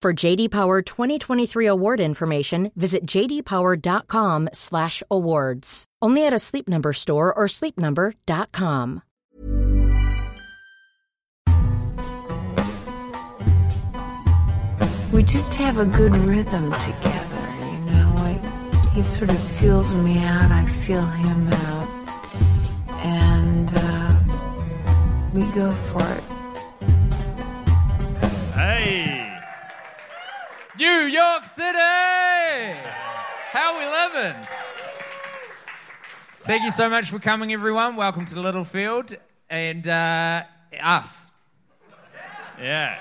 For JD Power 2023 award information, visit jdpower.com/awards. Only at a Sleep Number store or sleepnumber.com. we just have a good rhythm together, you know. Like he sort of feels me out, I feel him out, and uh, we go for it. Hey! New York City! How we living? Thank you so much for coming, everyone. Welcome to the Littlefield and uh, us. Yeah.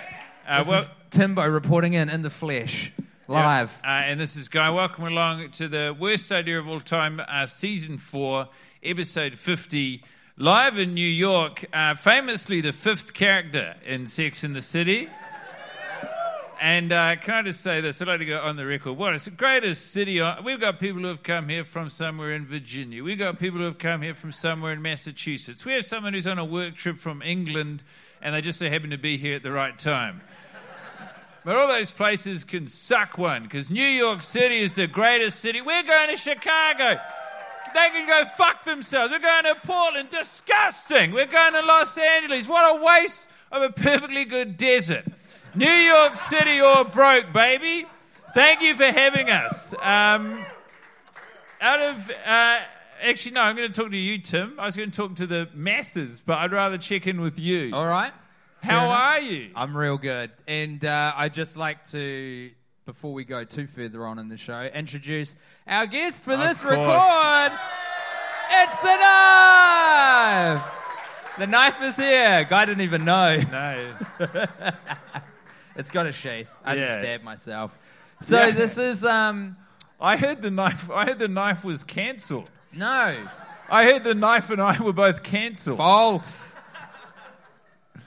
Uh, This well, is Timbo reporting in in the flesh, live. Uh, and this is Guy. Welcome along to the worst idea of all time, uh, season four, episode 50, live in New York. Uh, famously, the fifth character in Sex in the City. And uh, can I just say this? I'd like to go on the record. What? It's the greatest city. On, we've got people who have come here from somewhere in Virginia. We've got people who have come here from somewhere in Massachusetts. We have someone who's on a work trip from England, and they just so happen to be here at the right time. But all those places can suck one because New York City is the greatest city. We're going to Chicago. They can go fuck themselves. We're going to Portland. Disgusting. We're going to Los Angeles. What a waste of a perfectly good desert. New York City or broke, baby. Thank you for having us. Um, out of. Uh, actually, no, I'm going to talk to you, Tim. I was going to talk to the masses, but I'd rather check in with you. All right. How are you? I'm real good. And uh, I'd just like to, before we go too further on in the show, introduce our guest for Of this course. record. It's the knife. The knife is here. Guy didn't even know. No. It's got a sheath. I didn't stab myself. So Yeah. this is um I heard the knife. I heard the knife was cancelled. no I heard the knife and I were both cancelled. false.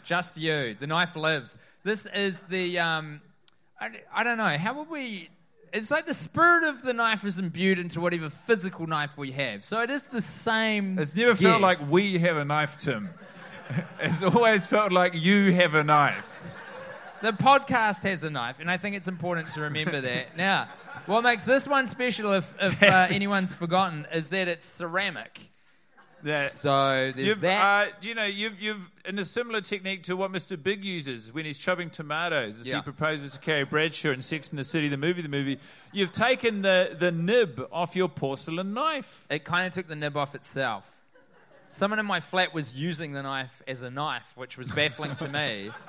Just you. The knife lives. This is the um I, I don't know. How would we it's like the spirit of the knife is imbued into whatever physical knife we have. So it is the same. It's never felt like we have a knife, Tim. It's always felt like you have a knife. The podcast has a knife, and I think it's important to remember that. Now, what makes this one special, if, if uh, anyone's forgotten, is that it's ceramic. So there's you've, that. uh, do you know you've you've in a similar technique to what Mr. Big uses when he's chopping tomatoes as Yeah. he proposes to Carrie Bradshaw in Sex and the City, the movie, the movie. You've taken the the nib off your porcelain knife. it kind of took the nib off itself. Someone in my flat was using the knife as a knife, which was baffling to me.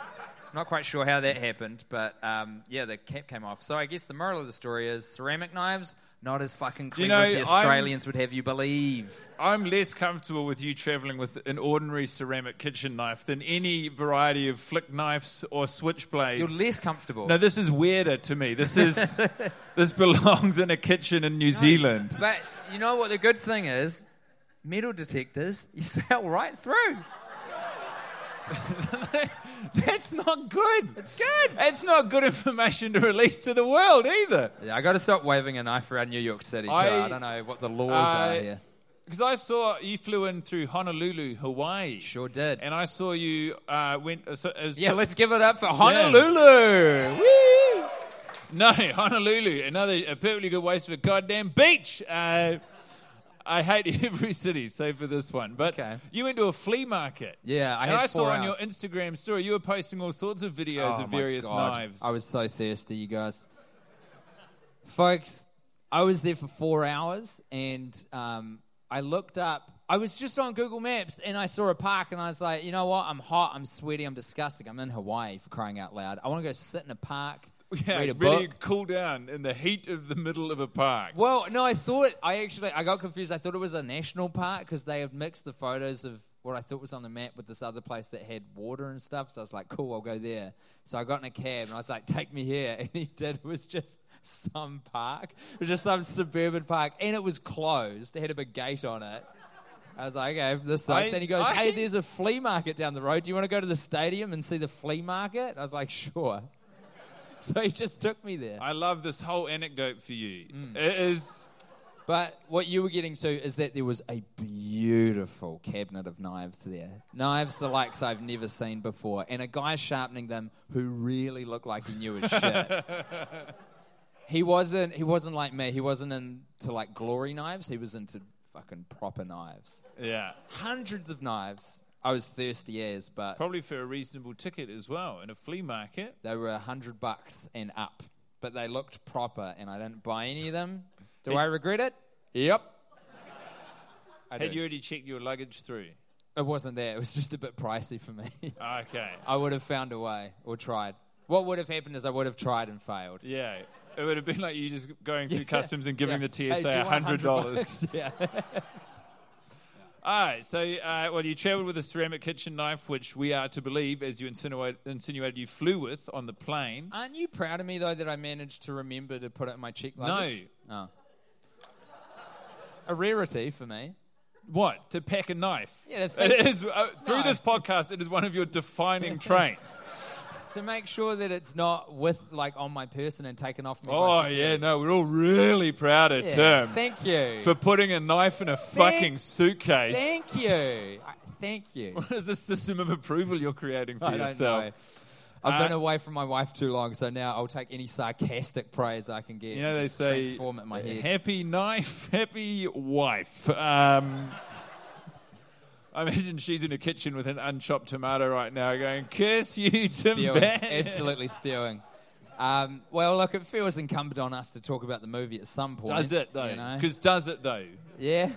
Not quite sure how that happened, but um, yeah, the cap came off. So I guess the moral of the story is ceramic knives not as fucking clean you clever as know, the I'm- Australians would have you believe. I'm less comfortable with you traveling with an ordinary ceramic kitchen knife than any variety of flick knives or switchblades. You're less comfortable. No, this is weirder to me. This is this belongs in a kitchen in New Zealand. But you know what the good thing is? Metal detectors, you sail right through. That's not good. It's good. It's not good information to release to the world either. Yeah, I got to stop waving a knife around New York City. Too. I- I, don't know what the laws Uh, are here. Because I saw you flew in through Honolulu, Hawaii. Sure did. And I saw you uh, went. Uh, so, yeah, let's give it up for Honolulu. Woo! No, Honolulu, another a perfectly good waste of a goddamn beach. Uh, I hate every city save for this one. But Okay. you went to a flea market. Yeah, I and I saw four on your. Instagram story you were posting all sorts of videos Oh of various knives. I was so thirsty, you guys. Folks, I was there for four hours and um, I looked up. I was just on Google Maps and I saw a park and I was like, you know what? I'm hot, I'm sweaty, I'm disgusting. I'm in Hawaii for crying out loud. I want to go sit in a park, yeah, read a really book. cool down in the heat of the middle of a park. Well, no, I thought I actually I got confused. I thought it was a national park because they had mixed the photos of what I thought was on the map with this other place that had water and stuff. So I was like, cool, I'll go there. So I got in a cab and I was like, take me here, and he did. It was just some park, it was just some suburban park, and it was closed. It had a big gate on it. I was like, okay, this sucks. I- and he goes, I- hey, there's a flea market down the road. Do you want to go to the stadium and see the flea market? I was like, sure. So he just took me there. I love this whole anecdote for you. Mm. It is. But what you were getting to is that there was a beautiful cabinet of knives there. Knives the likes I've never seen before. And a guy sharpening them who really looked like he knew his shit. he wasn't he wasn't like me. He wasn't into like glory knives. He was into fucking proper knives. Yeah. Hundreds of knives. I was thirsty as, but Probably for a reasonable ticket as well in a flea market. they were a hundred bucks and up. But they looked proper and I didn't buy any of them. Do Hey- I regret it? Yep. I Had do. you already checked your luggage through? It wasn't there. It was just a bit pricey for me. Okay. I would have found a way or tried. What would have happened is I would have tried and failed. Yeah. It would have been like you just going through customs and giving Yeah. the Hey, TSA you want $100. yeah. All right, so uh, well, you travelled with a ceramic kitchen knife, which we are to believe, as you insinuate, insinuated, you flew with on the plane. Aren't you proud of me though that I managed to remember to put it in my cheek luggage? No. A rarity for me. What to pack a knife? Yeah, it is uh, through No. this podcast. It is one of your defining traits. To make sure that it's not with like on my person and taken off me. Oh yeah, no, we're all really proud of Yeah. Tim Thank you. for putting a knife in a fucking suitcase. Thank you. I- Thank you. What is this system of approval you're creating for I don't yourself? know. I've Uh, been away from my wife too long, so now I'll take any sarcastic praise I can get. You know, they say transform it in my head. happy knife, happy wife. Um, I imagine she's in a kitchen with an unchopped tomato right now, going, "Curse you, Tim spewing, absolutely spewing. Um, well, look, it feels incumbent on us to talk about the movie at some point. Does it though? You know? Because does it though? yeah,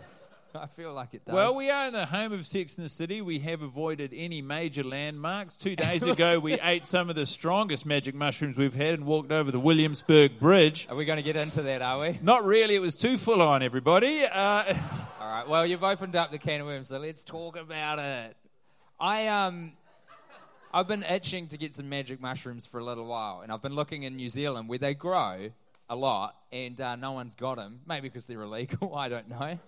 I feel like it does. Well, we are in the home of Sex in the City. We have avoided any major landmarks. Two days ago, we ate some of the strongest magic mushrooms we've had and walked over the Williamsburg Bridge. Are we going to get into that? Are we? Not really. It was too full on, everybody. Uh, All right. Well, you've opened up the can of worms, so let's talk about it. I um, I've been itching to get some magic mushrooms for a little while, and I've been looking in New Zealand where they grow a lot, and uh, no one's got them. Maybe because they're illegal. I don't know.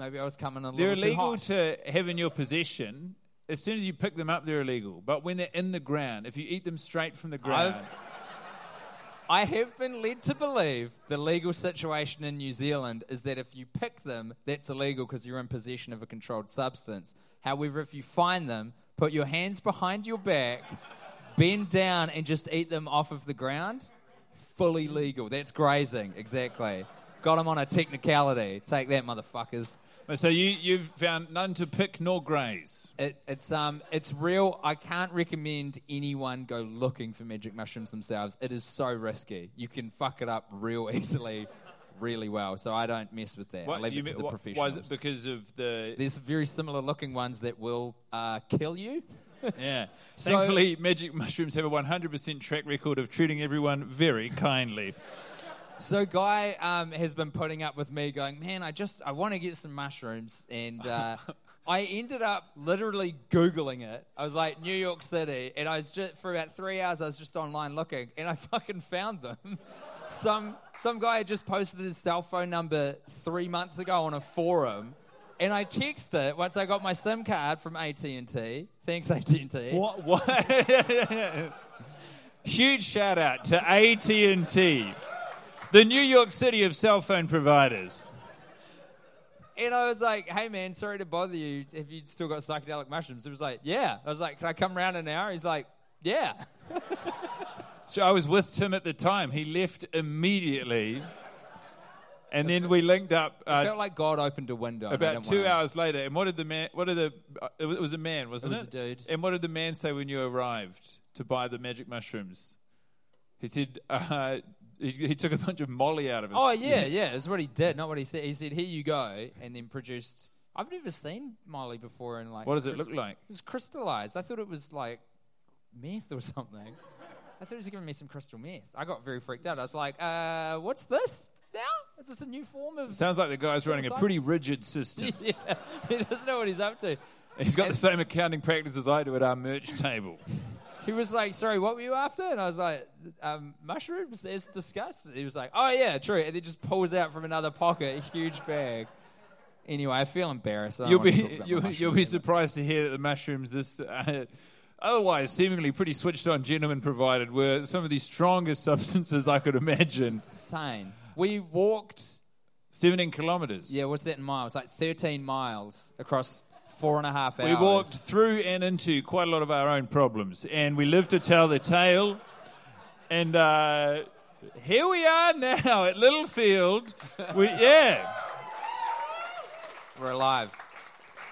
Maybe I was coming a little they're illegal to have in your possession. As soon as you pick them up, they're illegal. But when they're in the ground, if you eat them straight from the ground, I've- I have been led to believe the legal situation in New Zealand is that if you pick them, that's illegal because you're in possession of a controlled substance. However, if you find them, put your hands behind your back, bend down, and just eat them off of the ground, fully legal. That's grazing, exactly. Got them on a technicality. Take that, motherfuckers. So you, you've found none to pick nor graze. It, it's um, it's real. I can't recommend anyone go looking for magic mushrooms themselves. It is so risky. You can fuck it up real easily, really well. So I don't mess with that. I leave you it to mean- the what- professionals. Why is it because of the There's very similar looking ones that will uh, kill you. Yeah. So- Thankfully, magic mushrooms have a 100% track record of treating everyone very kindly. So Guy um, has been putting up with me, going, man, I just I want to get some mushrooms, and uh, I ended up literally googling it. I was like New York City, and I was just for about three hours. I was just online looking, and I fucking found them. some some guy had just posted his cell phone number three months ago on a forum. And I texted it once I got my SIM card from AT and T. Thanks AT and T. What? what? Huge shout out to AT&T, the New York City of cell phone providers. And I was like, hey man, sorry to bother you if you still got psychedelic mushrooms. He was like, yeah. I was like, can I come around in an hour? He's like, yeah. So I was with Tim at the time. He left immediately. And then we linked up. Uh, felt like God opened a window. about two hours later, and what did the man? What did the? Uh, it was- it was a man, wasn't it? was a dude. And what did the man say when you arrived to buy the magic mushrooms? He said uh, he, he took a bunch of Molly out of his. Oh yeah, yeah. That's what he did, not what he said. He said, "Here you go," and then produced. I've never seen Molly before, and like, What does it look like? It was crystallized. I thought it was like meth or something. I thought he was giving me some crystal meth. I got very freaked out. I was like, uh, "What's this now? Is this a new form of?" Sounds like the guy's running a pretty rigid system. yeah, he doesn't know what he's up to. He's got the same accounting practice as I do at our merch table. He was like, "Sorry, what were you after?" And I was like, um, "Mushrooms, discussed." And he was like, "Oh yeah, true." And then just pulls out from another pocket a huge bag. Anyway, I feel embarrassed. I You'll be talk about my you'll, you'll be surprised to hear that the mushrooms this uh, otherwise seemingly pretty switched on gentlemen provided were some of the strongest substances I could imagine. insane. We walked. 17 kilometers. Yeah, what's that in miles? Like 13 miles across four and a half hours. We walked through and into quite a lot of our own problems, and we lived to tell the tale. And uh, here we are now at Littlefield. We, yeah, We're alive.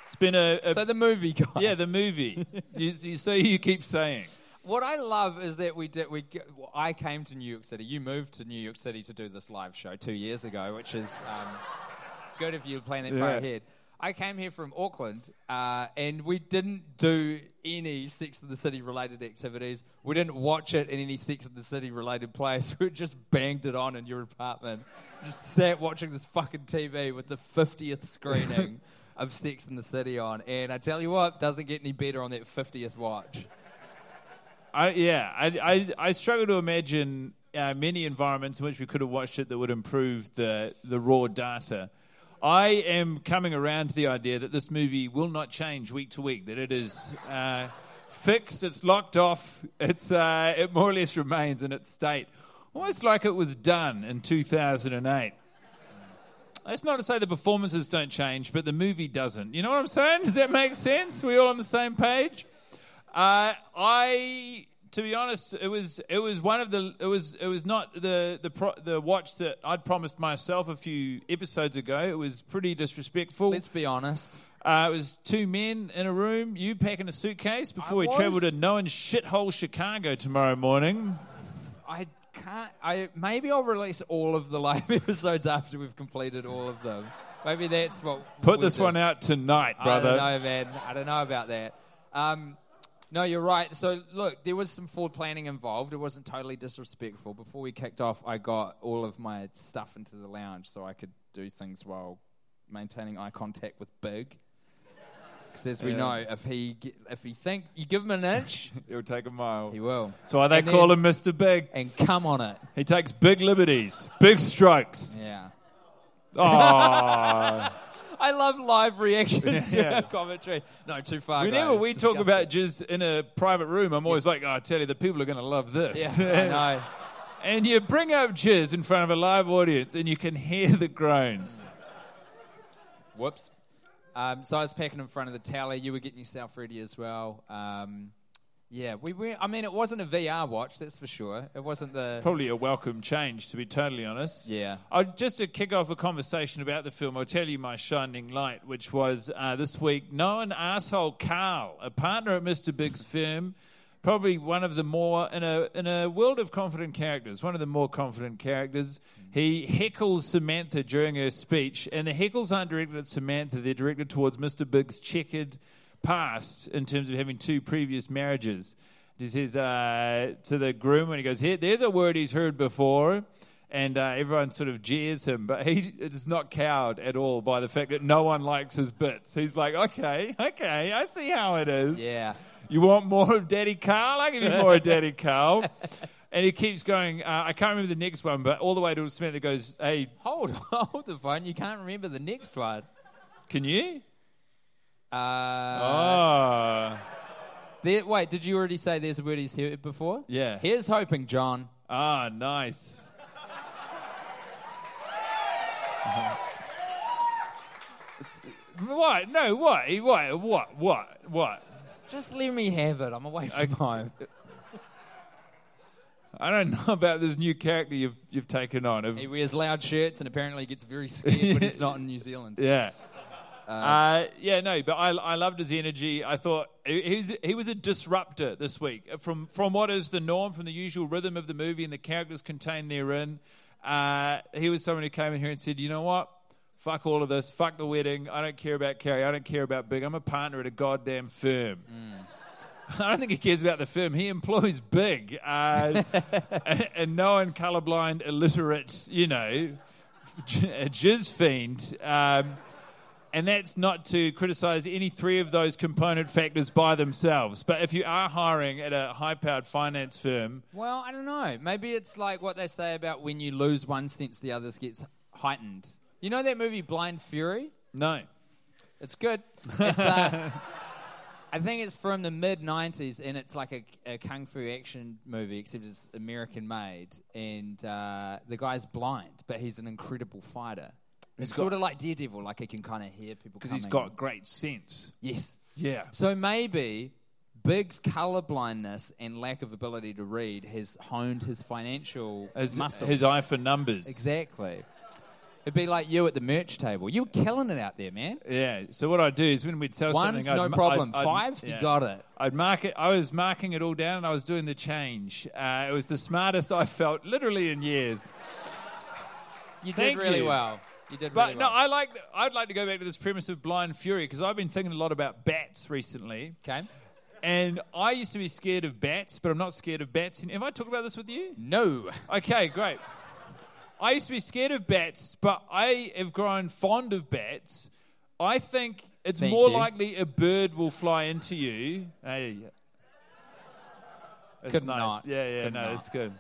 it's been a, a So the movie guy. yeah the movie. you, you, so you keep saying. What I love is that we did. We well, I came to New York City. You moved to New York City to do this live show two years ago, which is um, good if you plan it far Yeah. ahead. I came here from Auckland, uh, and we didn't do any Sex in the City related activities. We didn't watch it in any Sex in the City related place. We just banged it on in your apartment. Just sat watching this fucking TV with the 50th screening of Sex in the City on. And I tell you what, doesn't get any better on that 50th watch. I, yeah, I, I, I struggle to imagine uh, many environments in which we could have watched it that would improve the, the raw data. I am coming around to the idea that this movie will not change week to week, that it is uh, fixed, it's locked off, it's, uh, it more or less remains in its state, almost like it was done in 2008. That's not to say the performances don't change, but the movie doesn't. You know what I'm saying? Does that make sense? we all on the same page? Uh, I, to be honest, it was it was one of the it was it was not the the pro, the watch that I'd promised myself a few episodes ago. It was pretty disrespectful. Let's be honest. Uh, it was two men in a room, you packing a suitcase before I we was. travel to known shithole Chicago tomorrow morning. I can't. I maybe I'll release all of the live episodes after we've completed all of them. Maybe that's what. Put this do. one out tonight, brother. I don't know, man. I don't know about that. Um, no, you're right. So look, there was some forward planning involved. It wasn't totally disrespectful. Before we kicked off, I got all of my stuff into the lounge so I could do things while maintaining eye contact with Big. Because as we Yeah. know, if he ge- if he think you give him an inch, It'll take a mile. he will. That's why they And call then- him Mr. Big. And come on it. He takes big liberties, big strokes. Yeah. Aww. I love live reactions to Yeah. our commentary. No, too far. Whenever guys. we talk about Disgusting. jizz in a private room, I'm always like, oh, I tell you, the people are going to love this. yeah, I know. and you bring up jizz in front of a live audience and you can hear the groans. Whoops. Um, so I was packing in front of the tally. You were getting yourself ready as well. Um, yeah, we were. I mean, it wasn't a VR watch, that's for sure. It wasn't the. Probably a welcome change, to be totally honest. Yeah. I, just to kick off a conversation about the film, I'll tell you my shining light, which was uh, this week. Known asshole Carl, a partner at Mr. Big's firm, probably one of the more in a in a world of confident characters, one of the more confident characters. He heckles Samantha during her speech, and the heckles aren't directed at Samantha; they're directed towards Mr. Big's checkered past in terms of having two previous marriages. He says uh, to the groom when he goes, "Here, there's a word he's heard before." and uh, everyone sort of jeers him, but he is not cowed at all by the fact that no one likes his bits. He's like, okay, okay, I see how it is. Yeah. You want more of Daddy Carl? I give you more of Daddy Carl. And he keeps going. Uh, I can't remember the next one, but all the way to Samantha goes, "Hey, Hold, hold the phone. You can't remember the next one. can you?" Uh, oh, there, wait, did you already say there's a word he's heard before? Yeah. Here's hoping, John. ah, nice. It's- what? No, what? What? What? What? What? Just let me have it. I'm away from home. I don't know about this new character you've you've taken on. He wears loud shirts and apparently gets very scared when he's not in New Zealand. Yeah. Uh, yeah, no, but I, I loved his energy. I thought he- he's, he was a disruptor this week from from what is the norm, from the usual rhythm of the movie and the characters contained therein. Uh, he was someone who came in here and said, "You know what? Fuck all of this. Fuck the wedding. I don't care about Carrie. I don't care about Big. I'm a partner at a goddamn firm." I don't think he cares about the firm. He employs Big, uh, a, a known colorblind, illiterate, you know, jizz fiend. Um, and that's not to criticize any three of those component factors by themselves. But if you are hiring at a high powered finance firm, Well, I don't know. Maybe it's like what they say about when you lose one sense, the others gets heightened. You know that movie Blind Fury? no. It's good. It's, uh, I think it's from the mid '90s, and it's like a, a kung fu action movie, except it's American made, and uh, the guy's blind, but he's an incredible fighter. It's He's sort got- of like Daredevil, like he can kind of hear people. Because he's got great sense. yes. Yeah. So maybe Big's colorblindness and lack of ability to read has honed his financial His, muscles. his eye for numbers. Exactly. It'd be like you at the merch table. You're killing it out there, man. Yeah. So what I do is when we'd sell One's something, no I'd, problem. I'd, I'd, Fives, you got it. I'd mark it. I was marking it all down, and I was doing the change. Uh, it was the smartest I felt, literally in years. You did really you. well. You did But really no. I like. I'd like to go back to this premise of blind fury because I've been thinking a lot about bats recently, okay. and I used to be scared of bats, but I'm not scared of bats. Have I talked about this with you? No. Okay, great. I used to be scared of bats, but I have grown fond of bats. I think it's Thank more you. likely a bird will fly into you. Hey, that's Could nice. not. Yeah, yeah, Could no, not. that's good.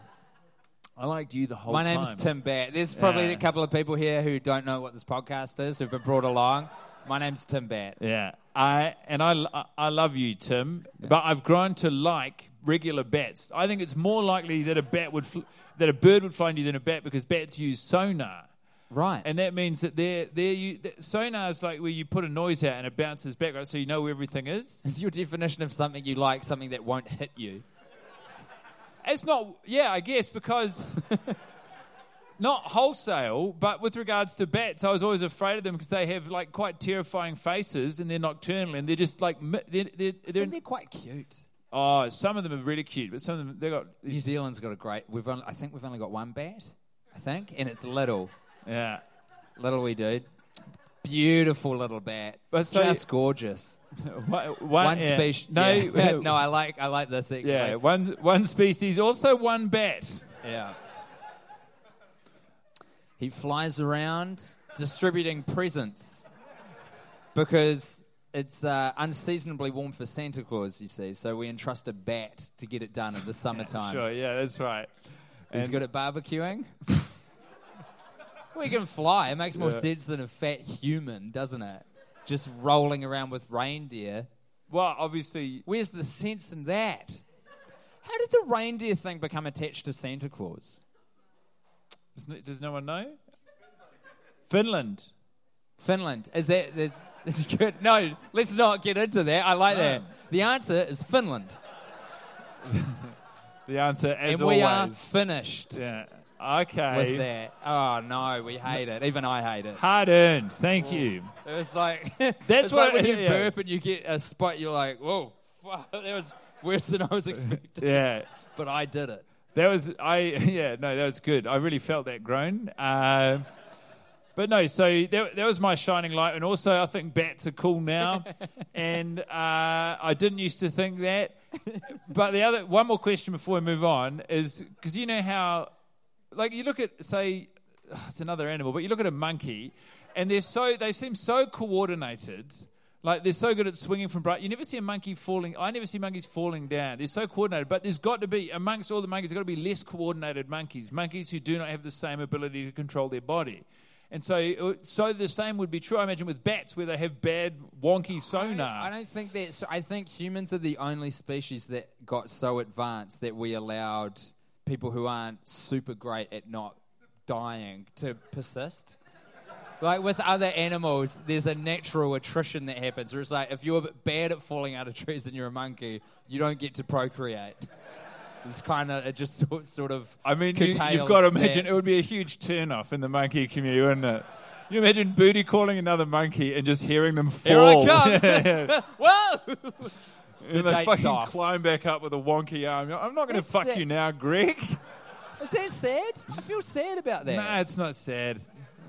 I liked you the whole time. My time. name's Tim Batt. There's probably Yeah. a couple of people here who don't know what this podcast is, who've been brought along. My name's Tim Batt. Yeah, I and I, I- love you, Tim. But I've grown to like regular bats. I think it's more likely that a bat would fl- that a bird would find you than a bat because bats use sonar. Right. And that means that they're, they're you, that sonar is like where you put a noise out and it bounces back, right? So you know where everything is. is your definition of something you like something that won't hit you? It's not, yeah, I guess, because not wholesale, but with regards to bats, I was always afraid of them because they have like quite terrifying faces and they're nocturnal and they're just like, they're, they're, I they're, think they're quite cute. oh, some of them are really cute, but some of them, they've got, New Zealand's got a great. We've only, I think we've only got one bat. I think, and it's little, yeah. little wee dude. Beautiful little bat. But so- Just gorgeous. One, One yeah. species. No, yeah. no, I like I like this actually. yeah, one, one species, also one bat. Yeah. He flies around distributing presents because it's uh, unseasonably warm for Santa Claus, you see. So we entrust a bat to get it done in the summertime. Sure, yeah, that's right. He's And- good at barbecuing. we can fly. It makes more Yeah. sense than a fat human, doesn't it? Just rolling around with reindeer. Well, obviously, Where's the sense in that? How did the reindeer thing become attached to Santa Claus? does no, does no one know? Finland. Finland. Is that is, is good? No, let's not get into that. I like that. The answer is Finland. The answer, as and we always. are finished yeah. Okay. with that. Oh no, we hate it. Even I hate it. Hard earned. Thank you. It was like That's it's like what- when you yeah. burp and you get a spot. You're like, whoa, fuck, that was worse than I was expecting. Yeah. But I did it. That was I. Yeah, no, that was good. I really felt that groan. Um, but no, so that, that was my shining light, and also I think bats are cool now, and uh, I didn't used to think that. But the other one more question before we move on is because you know how, like you look at say, it's another animal, but you look at a monkey, and they're so they seem so coordinated. Like they're so good at swinging from bright. You never see a monkey falling. I never see monkeys falling down. They're so coordinated. But there's got to be amongst all the monkeys, there's got to be less coordinated monkeys. Monkeys who do not have the same ability to control their body. And so, so the same would be true, I imagine, with bats, where they have bad, wonky sonar. I don't think that. I think humans are the only species that got so advanced that we allowed people who aren't super great at not dying to persist. Like with other animals, there's a natural attrition that happens. Where it's like if you're bad at falling out of trees and you're a monkey, you don't get to procreate. It's kind of it just sort- of. I mean, you, you've got to imagine that. it would be a huge turn off in the monkey community, wouldn't it? You imagine Booty calling another monkey and just hearing them fall. Here I come. Yeah. Whoa! and they fucking off. climb back up with a wonky arm. I'm not going to fuck you now, Greg. Is that sad? I feel sad about that. Nah, it's not sad.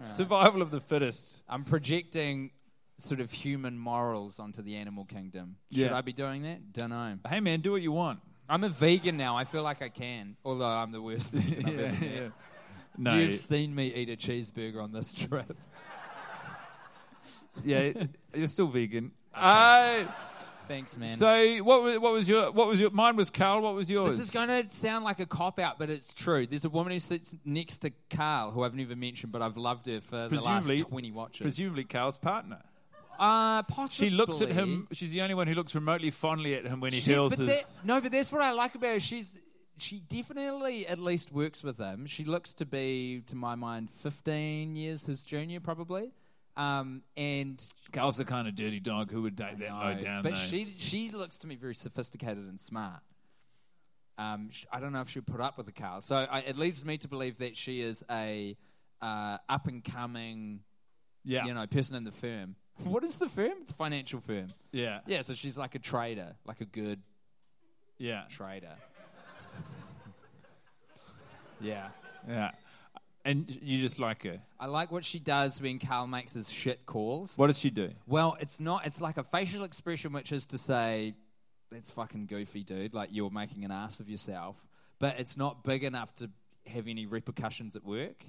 Survival of the fittest. I'm projecting sort of human morals onto the animal kingdom. Should I be doing that? Don't know. Hey, man, do what you want. I'm a vegan now. I feel like I can, although I'm the worst. vegan I've ever met. No, You've seen me eat a cheeseburger on this trip. yeah, you're still vegan. Uh, Thanks, man. so what was, what was your what was your mine was Carl. What was yours? This is going to sound like a cop out, but it's true. There's a woman who sits next to Carl, who I've never mentioned, but I've loved her for the last 20 watches. Presumably Carl's partner. uh, possibly. She looks at him. She's the only one who looks remotely fondly at him when he She- hurls but his. that- no, but that's what I like about her. She's she definitely at least works with him. She looks to be, to my mind, 15 years his junior, probably. Um, and Carl's the kind of dirty dog who would date that low down. but though. she she looks to me very sophisticated and smart. Um, sh- I don't know if she'll put up with a Carl. So I, it leads me to believe that she is a uh, up and coming, yeah, you know, person in the firm. What is the firm? It's a financial firm. yeah, Yeah, so she's like a trader, like a good yeah, trader. yeah. yeah. And you just like her. I like what she does when Carl makes his shit calls. What does she do? Well, it's not. It's like a facial expression, which is to say, "That's fucking goofy, dude. Like you're making an ass of yourself." But it's not big enough to have any repercussions at work.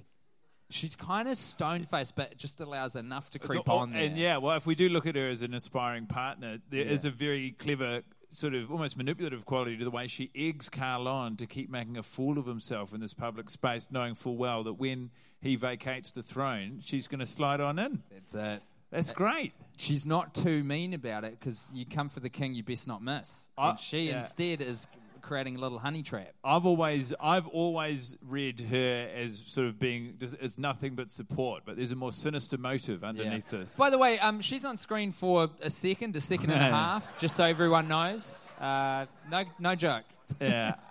She's kind of stone faced, but it just allows enough to creep on there. And yeah, well, if we do look at her as an aspiring partner, there is Yeah. a very clever, sort of almost manipulative quality to the way she eggs Carl on to keep making a fool of himself in this public space, knowing full well that when he vacates the throne, she's going to slide on in. That's it. That's great. She's not too mean about it because you come for the king, you best not miss. I- and she yeah. instead is creating a little honey trap. I've always, I've always read her as sort of being just, as nothing but support, but there's a more sinister motive underneath this. By the way, um, she's on screen for a second, a second and a half, just so everyone knows. Uh, no, no joke. yeah.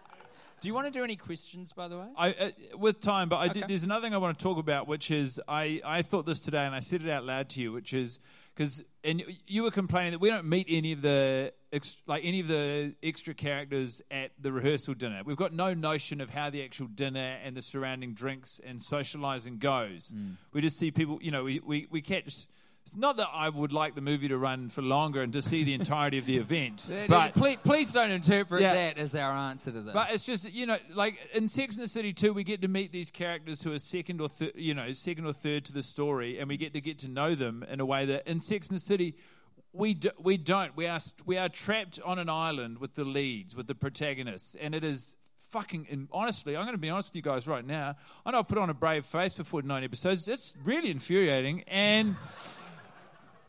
Do you want to do any questions, by the way? I, uh, with time, but I did, there's another thing I want to talk about, which is I, I thought this today and I said it out loud to you, which is because and you were complaining that we don't meet any of the like any of the extra characters at the rehearsal dinner. We've got no notion of how the actual dinner and the surrounding drinks and socializing goes. Mm. We just see people, you know, we, we, we catch. It's not that I would like the movie to run for longer and to see the entirety of the event, but please, please don't interpret Yeah. that as our answer to this. but it's just you know, like in Sex and the City too, we get to meet these characters who are second or third, you know, second or third to the story, and we get to get to know them in a way that in Sex and the City. We, do, we don't. We are we are trapped on an island with the leads, with the protagonists, and it is fucking. And honestly, I'm going to be honest with you guys right now. I know I've put on a brave face for 49 episodes. It's really infuriating, and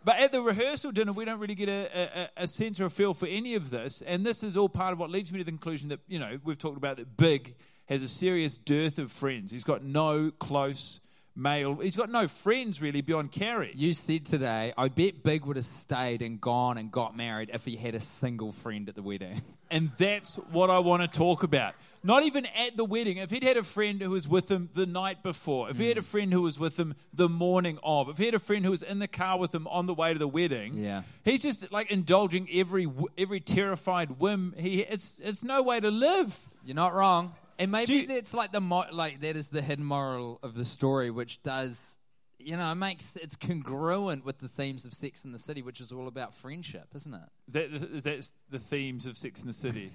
but at the rehearsal dinner, we don't really get a, a, a sense or a feel for any of this. And this is all part of what leads me to the conclusion that, you know, we've talked about that Big has a serious dearth of friends. He's got no close male, he's got no friends really beyond Carrie. you said today, I bet Big would have stayed and gone and got married if he had a single friend at the wedding. And that's what I want to talk about. Not even at the wedding. If he'd had a friend who was with him the night before, if he had a hmm. friend who was with him the morning of, if he had a friend who was in the car with him on the way to the wedding, Yeah. he's just like indulging every every terrified whim. He it's it's no way to live. You're not wrong. And maybe Do you- that's like the mo- like that is the hidden moral of the story, which does you know it makes it's congruent with the themes of Sex in the City, which is all about friendship, isn't it? That, is that's the themes of Sex in the City.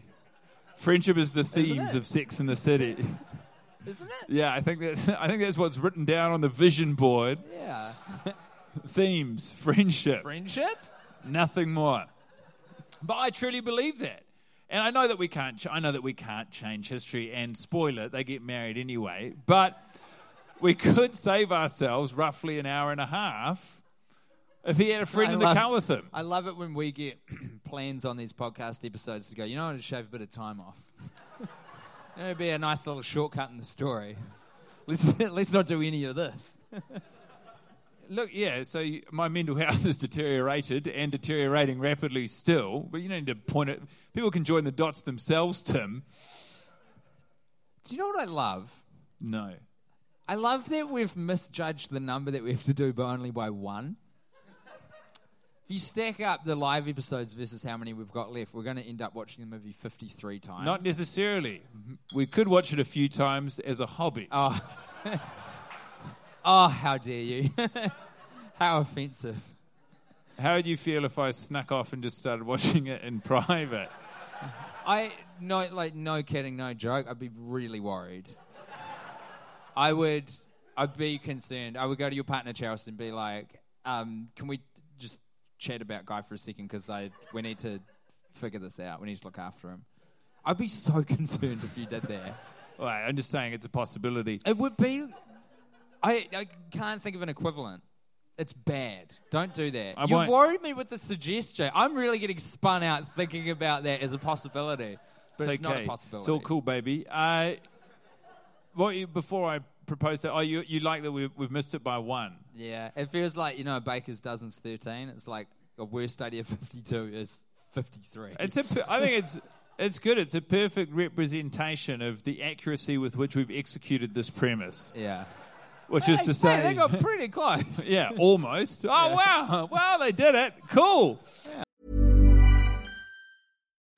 Friendship is the themes of Sex in the City. Isn't it? yeah, I think that's I think that's what's written down on the vision board. Yeah. Themes, friendship. Friendship? nothing more. But I truly believe that. And I know that we can't. Ch- I know that we can't change history and spoil it. They get married anyway. But we could save ourselves roughly an hour and a half if he had a friend I in the car with him. I love it when we get plans on these podcast episodes to go, you know, I to shave a bit of time off. It'd be a nice little shortcut in the story. Let's, let's not do any of this. Look, yeah. So my mental health is deteriorated and deteriorating rapidly still. But you don't need to point it. People can join the dots themselves, Tim. Do you know what I love? No. I love that we've misjudged the number that we have to do, but only by one. If you stack up the live episodes versus how many we've got left, we're going to end up watching the movie 53 times. Not necessarily. We could watch it a few times as a hobby. Oh. oh, how dare you. how offensive. How would you feel if I snuck off and just started watching it in private? I no like no kidding, no joke. I'd be really worried. I would I'd be concerned. I would go to your partner Charles and be like, um, "Can we chat about Guy for a second? Because I we need to figure this out. We need to look after him." I'd be so concerned if you did that. Well, I'm just saying it's a possibility. It would be. I I can't think of an equivalent. It's bad. Don't do that. I You've won't- worried me with the suggestion. I'm really getting spun out thinking about that as a possibility. But it's, not a possibility. It's all cool, baby. Uh, what you, before I proposed that, oh, you, you like that we've, we've missed it by one. Yeah, it feels like you know Baker's dozens thirteen. It's like a worst idea fifty two is fifty three. It's a, I think it's it's good. It's a perfect representation of the accuracy with which we've executed this premise, yeah. which is Hey, to say, they got pretty close. yeah, almost. Oh wow, wow, they did it. Cool.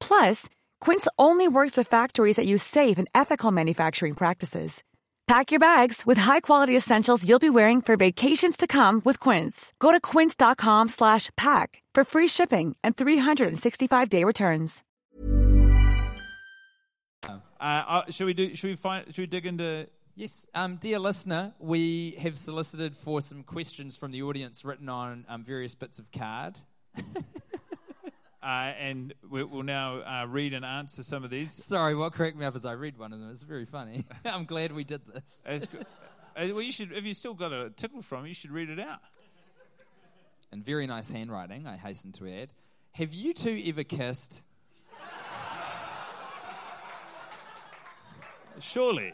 Plus, Quince only works with factories that use safe and ethical manufacturing practices. Pack your bags with high-quality essentials you'll be wearing for vacations to come with Quince. Go to quince.com slash pack for free shipping and 365-day returns. Uh, uh, should we do? Should we find? Should we dig into? Yes, um, dear listener, we have solicited for some questions from the audience written on um, various bits of card. Uh, and we, we'll now uh, read and answer some of these. Sorry, what cracked me up as I read one of them. It's very funny. I'm glad we did this. As, uh, well, you should. If you still got a tickle from, it, you should read it out. And very nice handwriting, I hasten to add. Have you two ever kissed? Surely.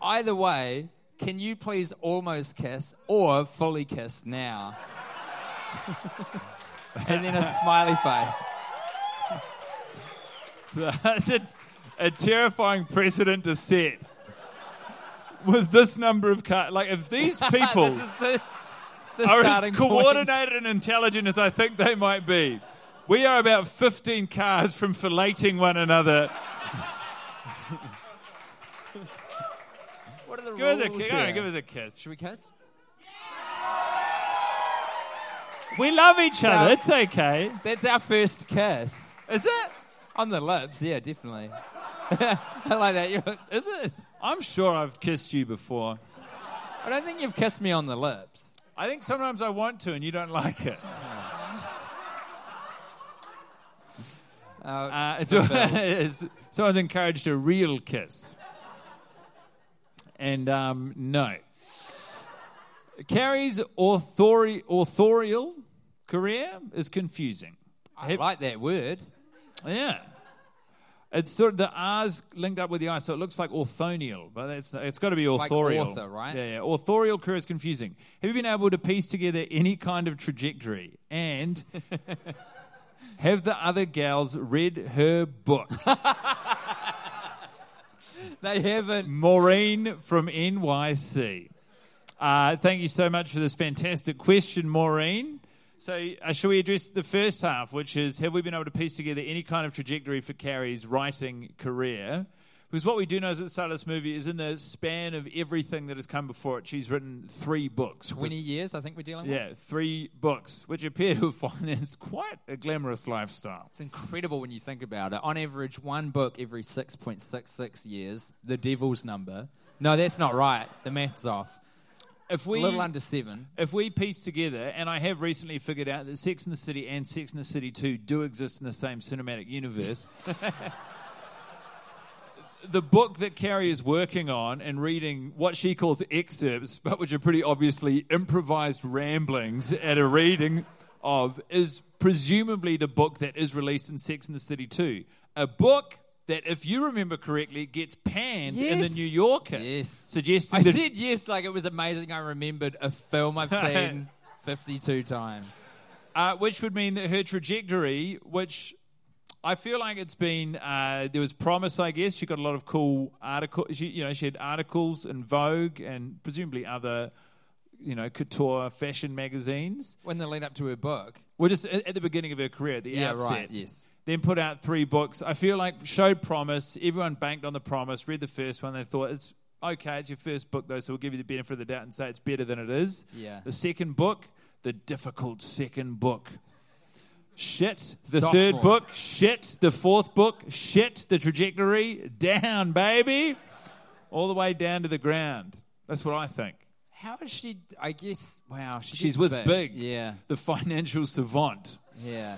Either way, can you please almost kiss or fully kiss now? and then a smiley face. That's a, a terrifying precedent to set. With this number of cars. like if these people this is the, the are as starting point. coordinated and intelligent as I think they might be, we are about 15 cars from filleting one another. What are the Give us a kiss. Here? give us a kiss. Should we kiss? We love each So- other. It's okay. That's our first kiss. Is it? On the lips, yeah, definitely. I like that. You're, is it? I'm sure I've kissed you before. I don't think you've kissed me on the lips. I think sometimes I want to and you don't like it. Uh, Uh, it's, someone's encouraged a real kiss. And um, no. Carrie's authori- authorial career is confusing. I like that word. Yeah. It's sort of the R's linked up with the I, so it looks like orthonial, but it's it's got to be authorial. Like author, right? Yeah, yeah. Authorial career is confusing. Have you been able to piece together any kind of trajectory? And have the other gals read her book? They haven't. Maureen from NYC. Uh, thank you so much for this fantastic question, Maureen. So, uh, shall we address the first half, which is have we been able to piece together any kind of trajectory for Carrie's writing career? Because what we do know is at the start of this movie is in the span of everything that has come before it, she's written three books. 20 years, I think we're dealing with Yeah, three books, which appear to have financed quite a glamorous lifestyle. It's incredible when you think about it. On average, one book every 6.66 years, the devil's number. No, that's not right. The math's off. If we a little under seven. if we piece together, and I have recently figured out that Sex in the City and Sex in the City 2 do exist in the same cinematic universe. the book that Carrie is working on and reading what she calls excerpts, but which are pretty obviously improvised ramblings at a reading of, is presumably the book that is released in Sex in the City 2. A book that, if you remember correctly, gets panned in the New Yorker. Yes. Suggesting I that said yes, like it was amazing. I remembered a film I've seen 52 times. uh, which would mean that her trajectory, which I feel like it's been, uh, there was promise, I guess. She got a lot of cool articles. She, you know, she had articles in Vogue and presumably other, you know, couture fashion magazines. When the lead up to her book. Well, just at, at the beginning of her career, at the Yeah, outset. right, yes. Then put out three books. I feel like showed promise. Everyone banked on the promise. Read the first one. They thought it's okay. It's your first book though, so we'll give you the benefit of the doubt and say it's better than it is. Yeah. The second book, the difficult second book. Shit. The Sophomore. third book, shit. The fourth book, shit. The trajectory, down, baby. All the way down to the ground. That's what I think. How is she? I guess, wow. She She's with big. Big. Yeah. The financial savant. Yeah.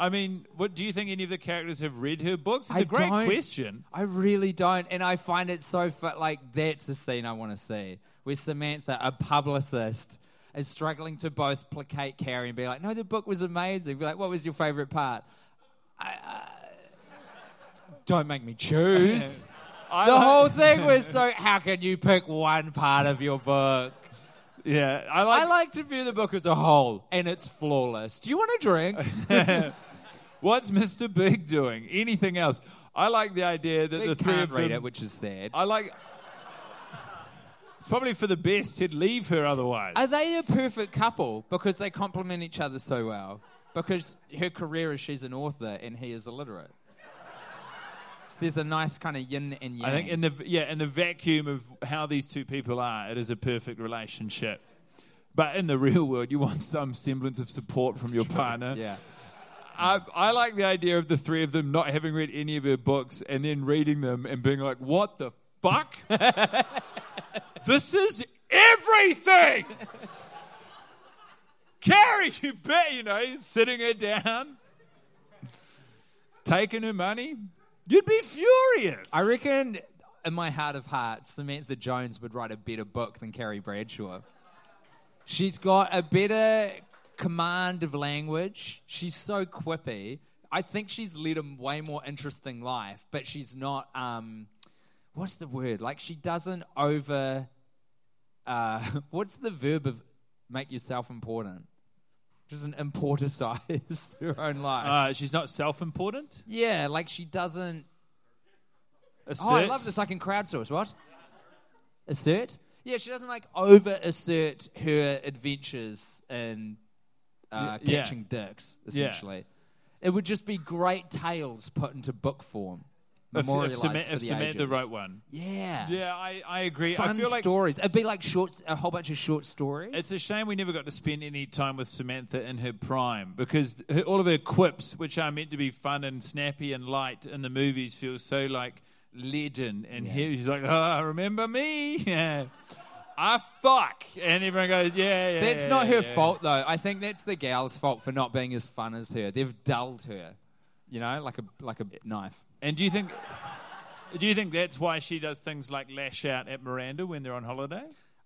I mean, what do you think any of the characters have read her books? It's I a great question. I really don't, and I find it so fu- like that's the scene I want to see, where Samantha, a publicist, is struggling to both placate Carrie and be like, "No, the book was amazing." Be like, "What was your favorite part?" I, uh, don't make me choose. I the whole thing was so. How can you pick one part of your book? Yeah, I like. I like to view the book as a whole, and it's flawless. Do you want a drink? What's Mr. Big doing? Anything else? I like the idea that They the three can't of read them. it, which is sad. I like. It's probably for the best. He'd leave her otherwise. Are they a perfect couple because they complement each other so well? Because her career is she's an author and he is illiterate. So there's a nice kind of yin and yang. I think in the yeah in the vacuum of how these two people are, it is a perfect relationship. But in the real world, you want some semblance of support from your partner. yeah. I, I like the idea of the three of them not having read any of her books and then reading them and being like, "What the fuck? this is everything." Carrie, you bet you know, sitting her down, taking her money. You'd be furious. I reckon in my heart of hearts, Samantha Jones would write a better book than Carrie Bradshaw. She's got a better command of language. She's so quippy. I think she's led a way more interesting life, but she's not. Um, what's the word? Like she doesn't over. Uh, what's the verb of make yourself important? She doesn't importancize her own life. Uh, she's not self-important. yeah, like she doesn't Assert. Oh, I love this. Like in crowdsource. What? Assert? Yeah, she doesn't like over assert her adventures in uh, yeah. catching dicks, Yeah. essentially. It would just be great tales put into book form. If, if, memorialized Sama- for if the Samantha ages. wrote one. Yeah. Yeah, I, I agree. Fun I feel like stories. It'd be like short, a whole bunch of short stories. It's a shame we never got to spend any time with Samantha in her prime because her, all of her quips, which are meant to be fun and snappy and light in the movies, feel so like leaden. And here she's like, "Oh, remember me? Yeah, I fuck," and everyone goes, "Yeah, yeah." that's yeah, not her yeah." fault, though. I think that's the gal's fault for not being as fun as her. They've dulled her, you know, like a like a knife. And do you think? Do you think that's why she does things like lash out at Miranda when they're on holiday?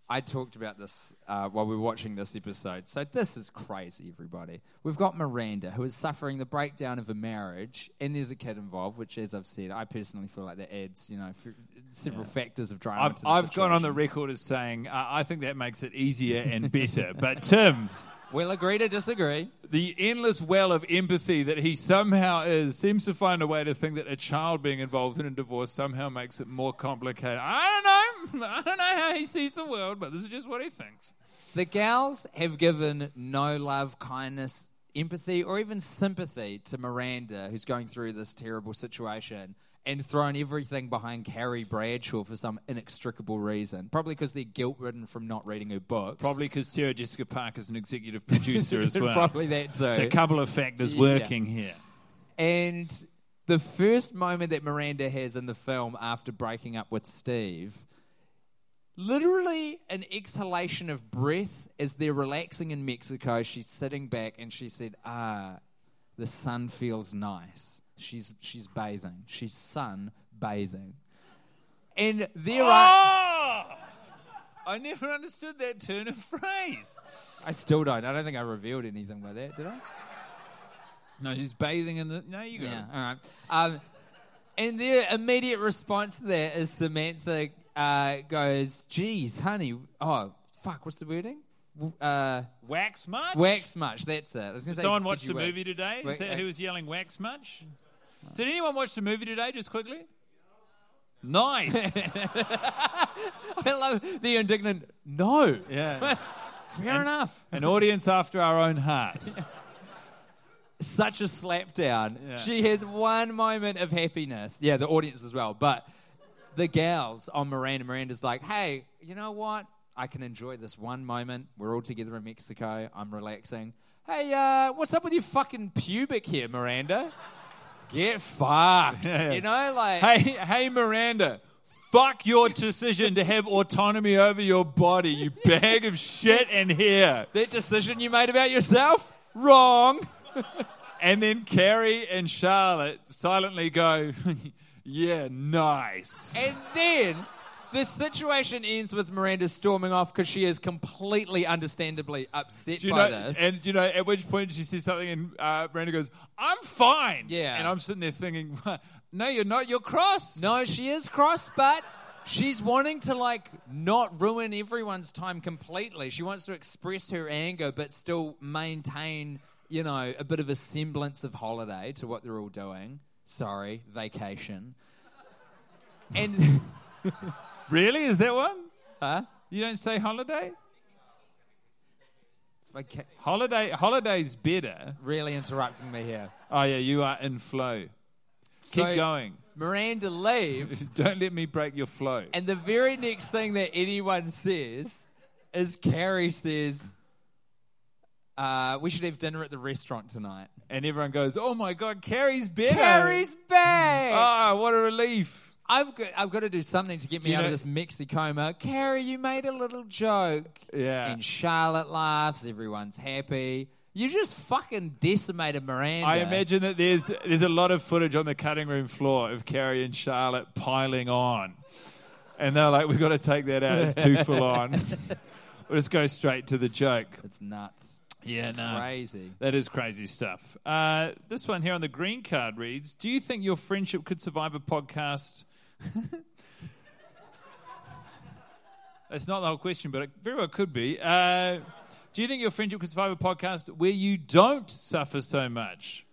I talked about this uh, while we were watching this episode. So this is crazy, everybody. We've got Miranda, who is suffering the breakdown of a marriage, and there's a kid involved. Which, as I've said, I personally feel like that adds, you know, f- several factors of drama. I've, to the I've gone on the record as saying uh, I think that makes it easier and better. but Tim, We'll agree to disagree. the endless well of empathy that he somehow is seems to find a way to think that a child being involved in a divorce somehow makes it more complicated. I don't know. I don't know how he sees the world, but this is just what he thinks. The gals have given no love, kindness, empathy, or even sympathy to Miranda, who's going through this terrible situation, and thrown everything behind Carrie Bradshaw for some inextricable reason. Probably because they're guilt ridden from not reading her books. Probably because Sarah Jessica Parker is an executive producer as well. Probably that too. It's a couple of factors Yeah. working here. And the first moment that Miranda has in the film after breaking up with Steve, literally an exhalation of breath as they're relaxing in Mexico. She's sitting back and she said, Ah, the sun feels nice. She's, she's bathing. She's sun bathing. And there are. Oh! I never understood that turn of phrase. I still don't. I don't think I revealed anything by that, did I? No, she's bathing in the. No, you go. Yeah, all right. Um, and their immediate response to that is Samantha uh, goes, "Geez, honey, oh fuck, what's the wording? Uh, Wax much? wax much. That's it. I was Did say, someone did watch the wax? movie today? Is that uh, who was yelling wax much? Did anyone watch the movie today, just quickly? Nice. I love the indignant. No. yeah. Fair enough. An audience after our own hearts. Such a slapdown. Yeah. She has one moment of happiness. Yeah, the audience as well. But the gals on Miranda, Miranda's like, hey, you know what? I can enjoy this one moment. We're all together in Mexico. I'm relaxing. Hey, uh, what's up with your fucking pubic here, Miranda? Get fucked. You know, like. hey, hey, Miranda. Fuck your decision to have autonomy over your body, you bag of shit and hair. That decision you made about yourself? Wrong. And then Carrie and Charlotte silently go, yeah, nice. And then the situation ends with Miranda storming off because she is completely understandably upset Do you by know, this. and you know, at which point she says something, and uh, Miranda goes, "I'm fine." Yeah. and I'm sitting there thinking, "No, you're not. You're cross." no, she is cross, but she's wanting to like not ruin everyone's time completely. She wants to express her anger, but still maintain, you know, a bit of a semblance of holiday to what they're all doing. Sorry, vacation. And Really? Is that one? huh? You don't say holiday? Holiday. Holiday's better. really interrupting me here. Oh yeah, you are in flow. Keep going. Miranda leaves. Don't let me break your flow. And the very next thing that anyone says is Carrie says, uh, we should have dinner at the restaurant tonight. And everyone goes, "Oh my God, Carrie's better." Carrie's back! Ah, what a relief. I've, got, I've got to do something to get me you out know- of this Mexicoma. Carrie, you made a little joke. Yeah. And Charlotte laughs. Everyone's happy. You just fucking decimated Miranda. I imagine that there's there's a lot of footage on the cutting room floor of Carrie and Charlotte piling on, and they're like, "We've got to take that out. It's too full on. we'll just go straight to the joke." It's nuts. Yeah, no, Crazy. that is crazy stuff. Uh, this one here on the green card reads: Do you think your friendship could survive a podcast? That's not the whole question, but it very well could be. Uh, do you think your friendship could survive a podcast where you don't suffer so much?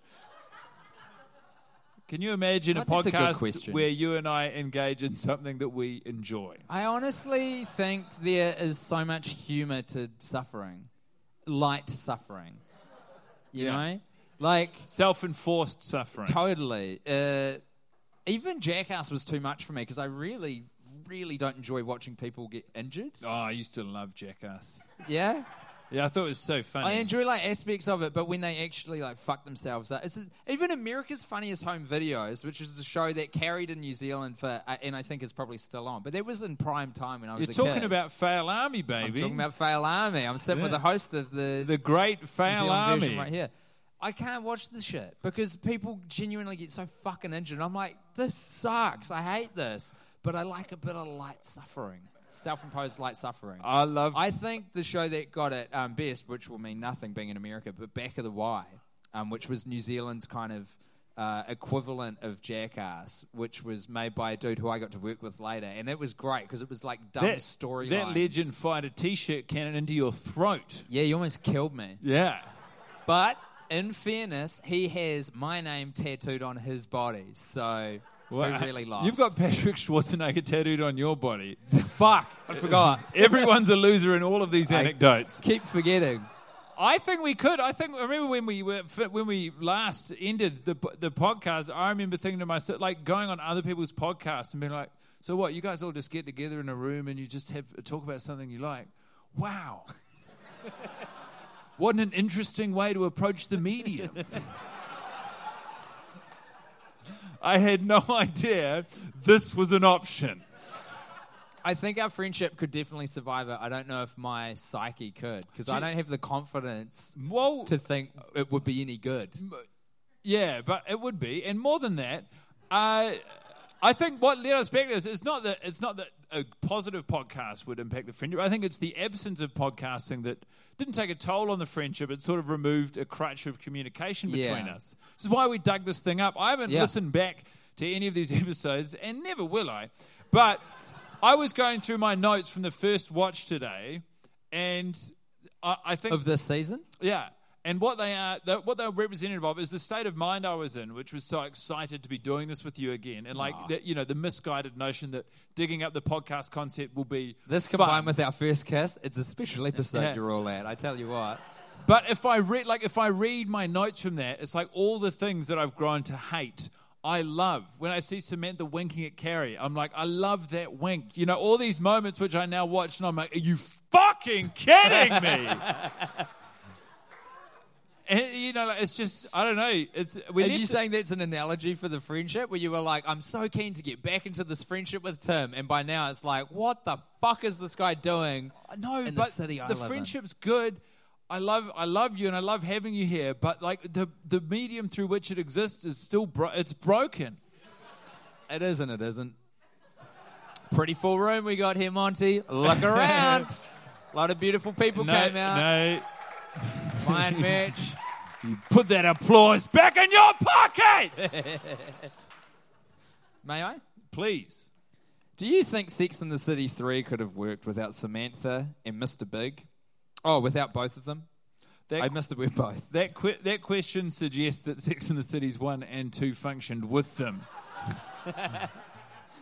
Can you imagine a that's a good podcast question. where you and I engage in something that we enjoy? I honestly think there is so much humor to suffering, light suffering. You Yeah. know, like Self-enforced suffering. totally. Uh, even Jackass was too much for me because I really, really don't enjoy watching people get injured. Oh, I used to love Jackass. Yeah, Yeah, I thought it was so funny. I enjoy like aspects of it, but when they actually like fuck themselves up, it's even America's Funniest Home Videos, which is a show that carried in New Zealand for, uh, and I think is probably still on, but that was in prime time when I was You're talking kid. about Fail Army, baby. I'm talking about Fail Army. I'm sitting with the host of the the great Fail Army. right here. I can't watch the shit because people genuinely get so fucking injured. I'm like, this sucks. I hate this. But I like a bit of light suffering, self imposed light suffering. I love. I think the show that got it um, best, which will mean nothing being in America, but Back of the Y, um, which was New Zealand's kind of uh, equivalent of Jackass, which was made by a dude who I got to work with later, and it was great because it was like dumb that story. That legend fired a t-shirt cannon into your throat. Yeah, you almost killed me. Yeah. But in fairness, he has my name tattooed on his body, so Well, we really lost. You've got Patrick Schwarzenegger tattooed on your body. fuck. I forgot. Everyone's a loser in all of these I anecdotes. keep forgetting. I think we could. I think. I remember when we were when we last ended the the podcast. I remember thinking to myself, like going on other people's podcasts and being like, "So what? You guys all just get together in a room and you just have talk about something you like? Wow." What an interesting way to approach the medium. I had no idea this was an option. I think our friendship could definitely survive it. I don't know if my psyche could because I don't have the confidence Well, to think it would be any good. Yeah, but it would be, and more than that, uh, I think what led us back to this is not that it's not that a positive podcast would impact the friendship. I think it's the absence of podcasting that didn't take a toll on the friendship. It sort of removed a crutch of communication between Yeah. us. This is why we dug this thing up. I haven't Yeah. listened back to any of these episodes, and never will I. But I was going through my notes from the first watch today, and I, I think Of this season? yeah. And what they are, what they're representative of is the state of mind I was in, which was so excited to be doing this with you again, and like ah. the, you know the misguided notion that digging up the podcast concept will be This fun. combined with our first kiss, it's a special episode Yeah. you're all at. I tell you what. But if I read, like, if I read my notes from that, it's like all the things that I've grown to hate. I love when I see Samantha winking at Carrie. I'm like, I love that wink. You know, all these moments which I now watch, and I'm like, are you fucking kidding me? you know, like, it's just, I don't know. It's we Are you to- saying that's an analogy for the friendship where you were like, I'm so keen to get back into this friendship with Tim, and by now it's like, what the fuck is this guy doing? Uh, no, in the but city the live in? friendship's good. I love, I love you, and I love having you here. But like the the medium through which it exists is still, bro- it's broken. It isn't. It isn't. Pretty full room we got here, Monty. Look around. A lot of beautiful people No, came out. no, Fine merch. Put that applause back in your pocket, May I? please. Do you think Sex and the City 3 could have worked without Samantha and Mr. Big? Oh, without both of them? That, I must have worked both. that que- that question suggests that Sex and the Cities one and two functioned with them.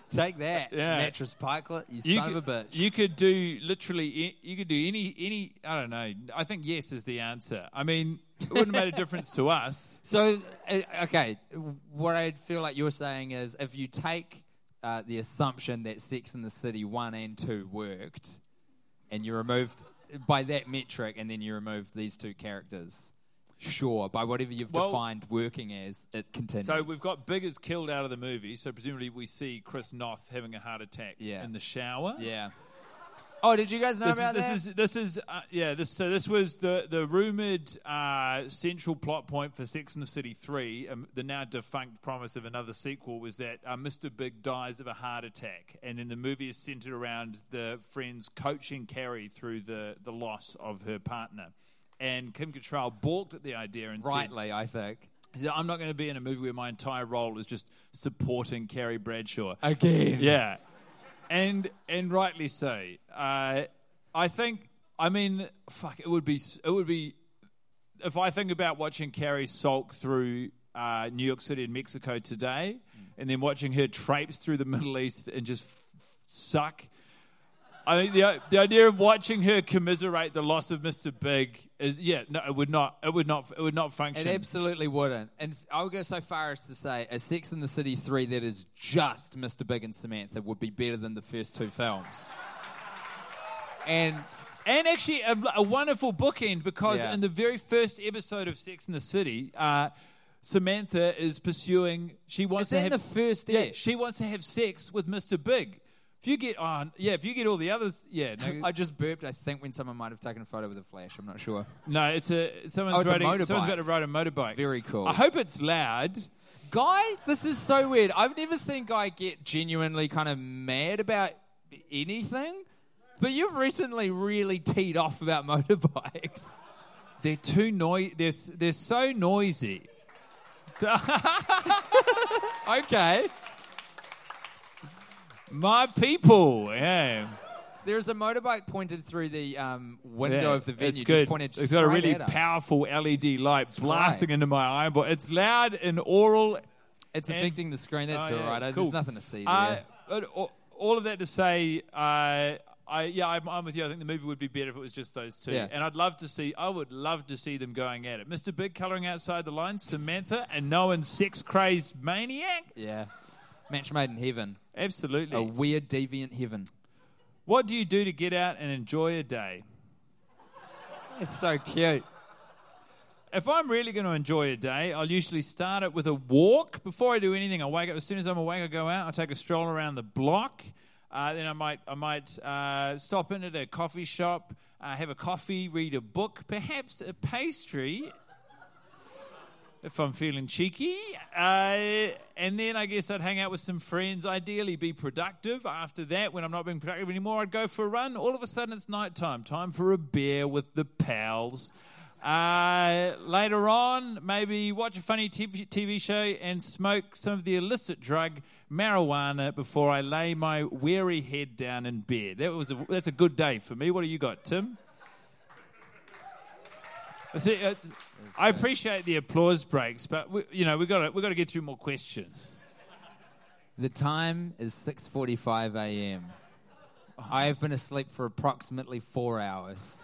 Take that, Yeah. mattress pikelet, you, You son could, of a bitch. You could do literally. You could do any any. I don't know. I think yes is the answer. I mean, it wouldn't have made a difference to us. So, uh, okay, what I feel like you're saying is if you take uh, the assumption that Sex and the City 1 and 2 worked, and you removed, by that metric, and then you removed these two characters, sure, by whatever you've Well- defined working as, it continues. So we've got Biggers killed out of the movie. So presumably we see Chris Noth having a heart attack Yeah. in the shower. Yeah. Oh, did you guys know This is, about this that? is this is uh, yeah. This so this was the the rumored uh, central plot point for Sex and the City three. Um, the now defunct promise of another sequel was that uh, Mr. Big dies of a heart attack, and then the movie is centered around the friends coaching Carrie through the the loss of her partner. And Kim Cattrall balked at the idea and said, Rightly, I think. he said, I'm not going to be in a movie where my entire role is just supporting Carrie Bradshaw. Again. Yeah, and and rightly so. Uh, I think. I mean, fuck. It would be. It would be. If I think about watching Carrie sulk through uh, New York City and Mexico today, and then watching her traipse through the Middle East and just f- suck. I think the the idea of watching her commiserate the loss of Mr. Big is yeah no it would not it would not it would not function. It absolutely wouldn't. And I would go so far as to say a Sex in the City 3 that is just Mr. Big and Samantha would be better than the first two films. And And actually, a, a wonderful bookend because Yeah. in the very first episode of Sex in the City, uh, Samantha is pursuing. She wants Is to have the first Yeah, she wants to have sex with Mr. Big, If you get on, yeah, if you get all the others, yeah. No, I just burped. I think when someone might have taken a photo with a flash. I'm not sure. no it's a someone's Oh, it's a riding. motorbike. someone's about to ride a motorbike. Very cool. I hope it's loud. Guy, this is so weird. I've never seen Guy get genuinely kind of mad about anything, but you've recently really teed off about motorbikes. They're too noisy. They're, they're so noisy. Okay. My people, yeah. There's a motorbike pointed through the um, window Yeah, of the venue. It's good. Just pointed it's got a straight really at us. powerful LED light blasting right. into my eyeball. It's loud and oral. It's and- affecting the screen. That's Oh, all yeah, right. Uh, cool. There's nothing to see there. Uh, but all- all of that to say, uh, I yeah, I'm, I'm with you. I think the movie would be better if it was just those two. Yeah. And I'd love to see. I would love to see them going at it. Mr. Big coloring outside the lines, Samantha, and no Noah's sex crazed maniac. yeah. Match made in heaven. Absolutely. A weird, deviant heaven. What do you do to get out and enjoy a day? It's so cute. If I'm really going to enjoy a day, I'll usually start it with a walk. Before I do anything, I wake up. As soon as I'm awake, I go out. I take a stroll around the block. Uh, then I might, I might uh, stop in at a coffee shop, uh, have a coffee, read a book, perhaps a pastry, if I'm feeling cheeky. Uh, and then I guess I'd hang out with some friends. Ideally, be productive. After that, when I'm not being productive anymore, I'd go for a run. All of a sudden, it's nighttime. Time for a beer with the pals. Uh, later on, maybe watch a funny TV, show and smoke some of the illicit drug marijuana before I lay my weary head down in bed. That was a, that's a good day for me. What do you got, Tim? See, I appreciate the applause breaks, but we, you know we've got we've got to get through more questions. The time is 6:45 a.m. I have been asleep for approximately 4 hours.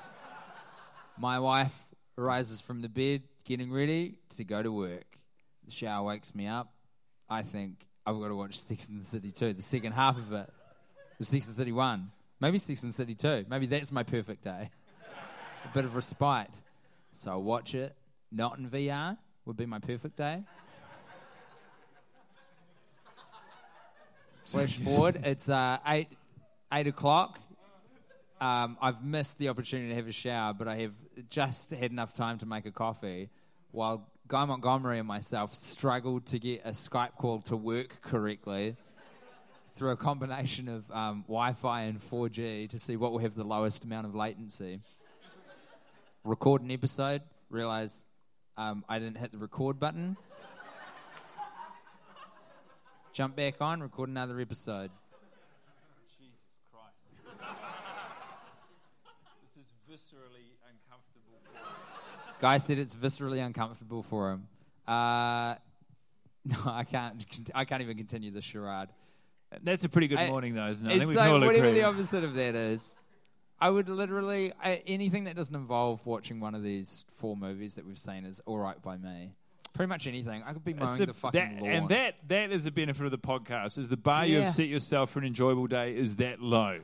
My wife rises from the bed getting ready to go to work. The shower wakes me up. I think I've got to watch Sex and the City 2, the second half of it. The Sex and the City 1. Maybe Sex and the City 2. Maybe that's my perfect day. A bit of respite. So I watch it, not in VR, would be my perfect day. Flash forward, it's uh, eight eight o'clock. Um, I've missed the opportunity to have a shower, but I have just had enough time to make a coffee, while Guy Montgomery and myself struggled to get a Skype call to work correctly through a combination of um, Wi-Fi and 4G to see what will have the lowest amount of latency. Record an episode, realize um, I didn't hit the record button. Jump back on, record another episode. Jesus Christ, this is viscerally uncomfortable. Guy said it's viscerally uncomfortable for him. Uh, no, I can't. I can't even continue the charade. That's a pretty good I- morning, though, isn't it? I It's think we like whatever agree. the opposite of that is. I would literally I, anything that doesn't involve watching one of these four movies that we've seen is all right by me. Pretty much anything. I could be mowing the- the fucking that- lawn. and that that is the benefit of the podcast. Is the bar you Yeah. have set yourself for an enjoyable day is that low.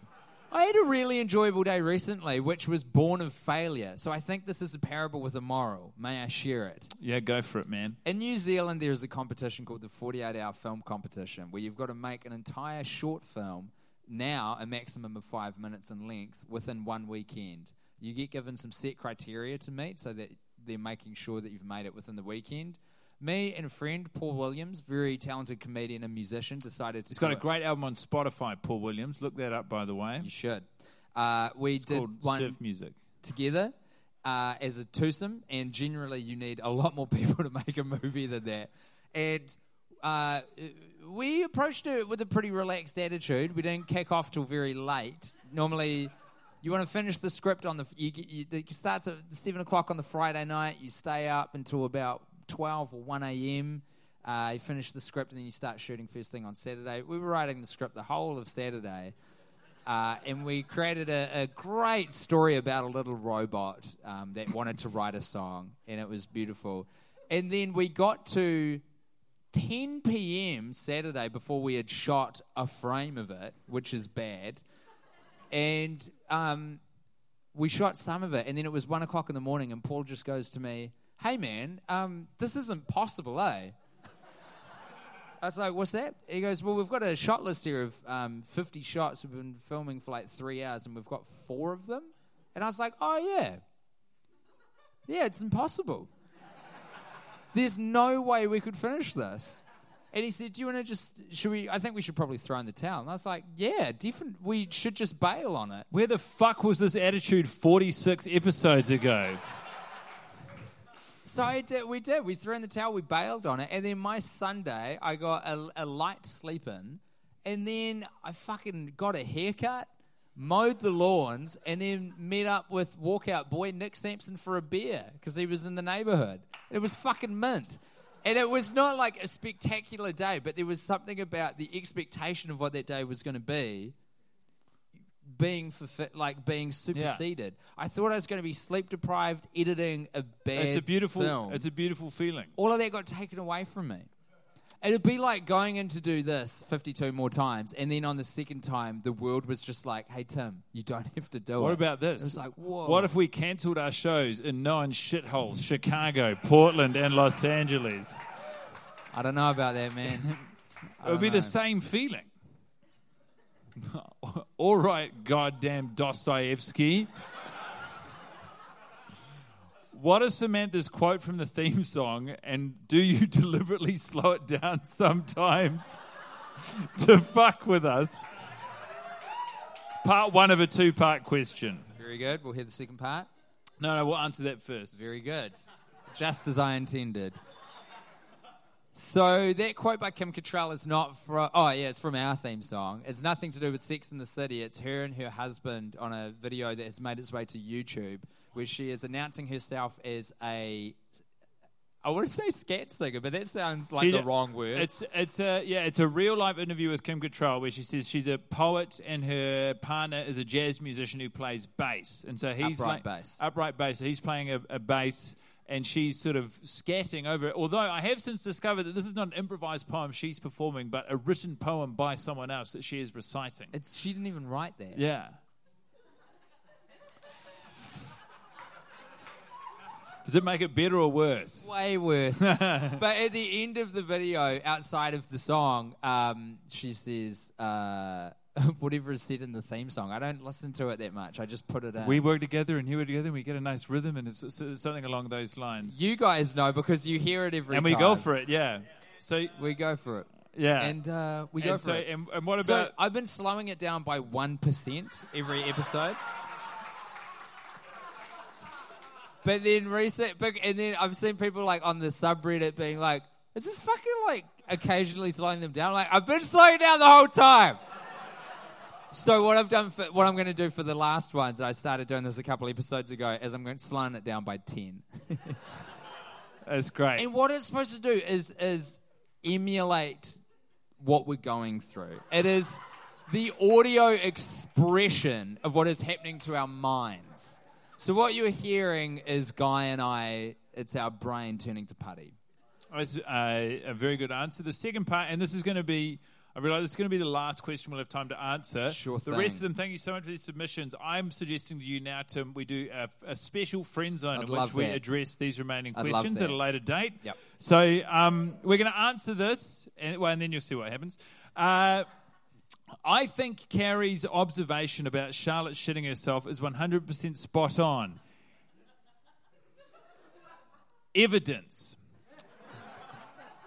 I had a really enjoyable day recently, which was born of failure. So I think this is a parable with a moral. May I share it? Yeah, go for it, man. In New Zealand, there is a competition called the 48 hour film competition where you've got to make an entire short film, now a maximum of five minutes in length, within one weekend. You get given some set criteria to meet so that they're making sure that you've made it within the weekend. Me and a friend, Paul Williams, very talented comedian and musician, decided to. He's got a it. great album on Spotify, Paul Williams. Look that up, by the way. You should. Uh, we It's did called one surf music. together uh, as a twosome, and generally you need a lot more people to make a movie than that. And uh, we approached it with a pretty relaxed attitude. We didn't kick off till very late. Normally, you want to finish the script on the. You, you, it starts at seven o'clock on the Friday night. You stay up until about twelve or one a.m. Uh, you finish the script and then you start shooting first thing on Saturday. We were writing the script the whole of Saturday. Uh, and we created a, a great story about a little robot um, that wanted to write a song, and it was beautiful. And then we got to 10 p.m. Saturday before we had shot a frame of it, which is bad. And um, we shot some of it, and then it was one o'clock in the morning, and Paul just goes to me, "Hey man, um, this isn't possible, eh?" I was like, what's that? He goes, well, we've got a shot list here of um, 50 shots. We've been filming for like three hours and we've got four of them. And I was like, oh, yeah. Yeah, it's impossible. There's no way we could finish this. And he said, do you want to just, should we, I think we should probably throw in the towel. And I was like, yeah, different. we should just bail on it. Where the fuck was this attitude 46 episodes ago? So I did, we did. We threw in the towel, we bailed on it. And then my Sunday, I got a, a light sleep in. And then I fucking got a haircut, mowed the lawns, and then met up with walkout boy Nick Sampson for a beer because he was in the neighborhood. It was fucking mint. And it was not like a spectacular day, but there was something about the expectation of what that day was going to be being like being superseded. I thought I was going to be sleep deprived, editing a bad It's a beautiful film. it's a beautiful feeling. All of that got taken away from me. It'd be like going in to do this 52 more times, and then on the second time, the world was just like, hey, Tim, you don't have to do it. What about this? It's like, whoa. What if we cancelled our shows in known shitholes, Chicago, Portland, and Los Angeles? I don't know about that, man. It would be the same feeling. All right, goddamn Dostoevsky. What is Samantha's quote from the theme song, and do you deliberately slow it down sometimes to fuck with us? Part one of a two part question. Very good. We'll hear the second part. No, no, we'll answer that first. Very good. Just as I intended. So that quote by Kim Cattrall is not from. Oh yeah, it's from our theme song. It's nothing to do with Sex in the City. It's her and her husband on a video that has made its way to YouTube, where she is announcing herself as a. I want to say scat singer, but that sounds like She- the wrong word. It's it's a yeah, it's a real life interview with Kim Cattrall where she says she's a poet and her partner is a jazz musician who plays bass, and so he's Upright like- bass. upright bass. So he's playing a, a bass. And she's sort of scatting over it. Although I have since discovered that this is not an improvised poem she's performing, but a written poem by someone else that she is reciting. It's she didn't even write that. Yeah. Does it make it better or worse? Way worse. but at the end of the video, outside of the song, um, she says uh, whatever is said in the theme song. I don't listen to it that much. I just put it in. We work together and you work together and we get a nice rhythm and it's, it's something along those lines. You guys know because you hear it every and time. And we go for it, yeah. So We go for it. yeah, And uh, we And go so- for it. And, and what So about? I've been slowing it down by 1% every episode. But then recent, but- and then I've seen people like on the subreddit being like, "Is this fucking like occasionally slowing them down?" Like I've been slowing down the whole time. So what I've done, for, what I'm going to do for the last ones, I started doing this a couple episodes ago, is I'm going to slowing it down by ten. That's great. And what it's supposed to do is is emulate what we're going through. It is the audio expression of what is happening to our minds. So what you're hearing is Guy and I. It's our brain turning to putty. That's uh, a very good answer. The second part, and this is going to be, I realize this is going to be the last question we'll have time to answer. Sure The rest of them, thank you so much for these submissions. I'm suggesting to you now, Tim, we do a, a special friend zone I'd in which we that. address these remaining I'd questions at a later date. Yep. So um, we're going to answer this, and, well, and then you'll see what happens. Uh, I think Carrie's observation about Charlotte shitting herself is 100% spot on. Evidence.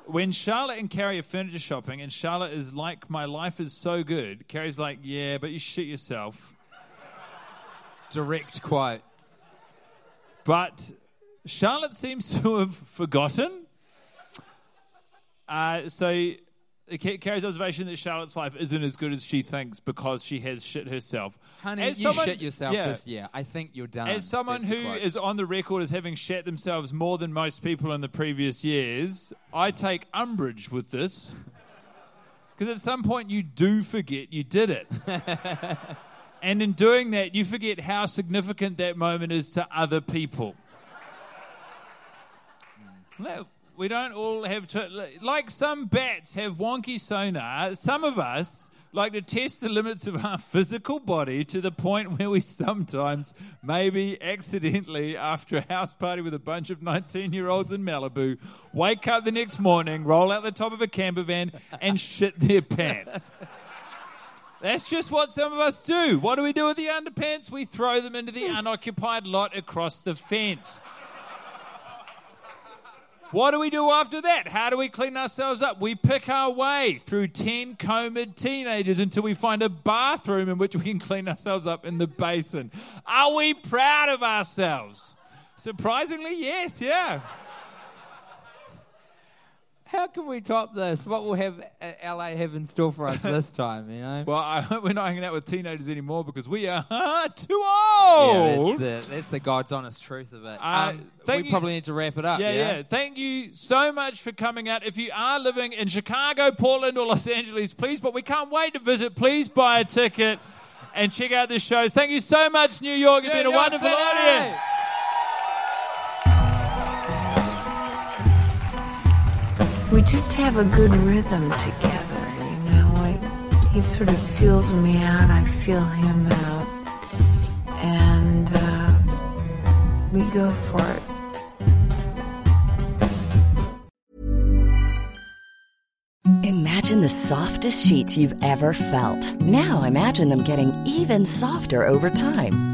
When Charlotte and Carrie are furniture shopping, and Charlotte is like, My life is so good, Carrie's like, Yeah, but you shit yourself. Direct quote. But Charlotte seems to have forgotten. Uh, so Ca- Carrie's observation that Charlotte's life isn't as good as she thinks because she has shit herself. Honey, As you someone- shit yourself yeah. this year. I think you're done. As someone That's who is on the record as having shat themselves more than most people in the previous years, I take umbrage with this. Because at some point you do forget you did it. and in doing that, you forget how significant that moment is to other people. Hmm. No, We don't all have to, like some bats have wonky sonar. Some of us like to test the limits of our physical body to the point where we sometimes, maybe accidentally, after a house party with a bunch of 19 year olds in Malibu, wake up the next morning, roll out the top of a camper van, and shit their pants. That's just what some of us do. What do we do with the underpants? We throw them into the unoccupied lot across the fence. What do we do after that? How do we clean ourselves up? We pick our way through 10 combed teenagers until we find a bathroom in which we can clean ourselves up in the basin. Are we proud of ourselves? Surprisingly, yes, yeah. How can we top this? What will have uh, LA have in store for us this time? You know. Well, I, hope we're not hanging out with teenagers anymore because we are too Yeah, old. that's the, that's the God's honest truth of it. Uh, um, we you- probably need to wrap it up. Yeah, Yeah, yeah, Thank you so much for coming out. If you are living in Chicago, Portland, or Los Angeles, please, but we can't wait to visit. Please buy a ticket and check out the shows. Thank you so much, New York. You've New been a York wonderful City! audience. Just have a good rhythm together, you know. He sort of feels me out, I feel him out, and uh, we go for it. Imagine the softest sheets you've ever felt. Now imagine them getting even softer over time.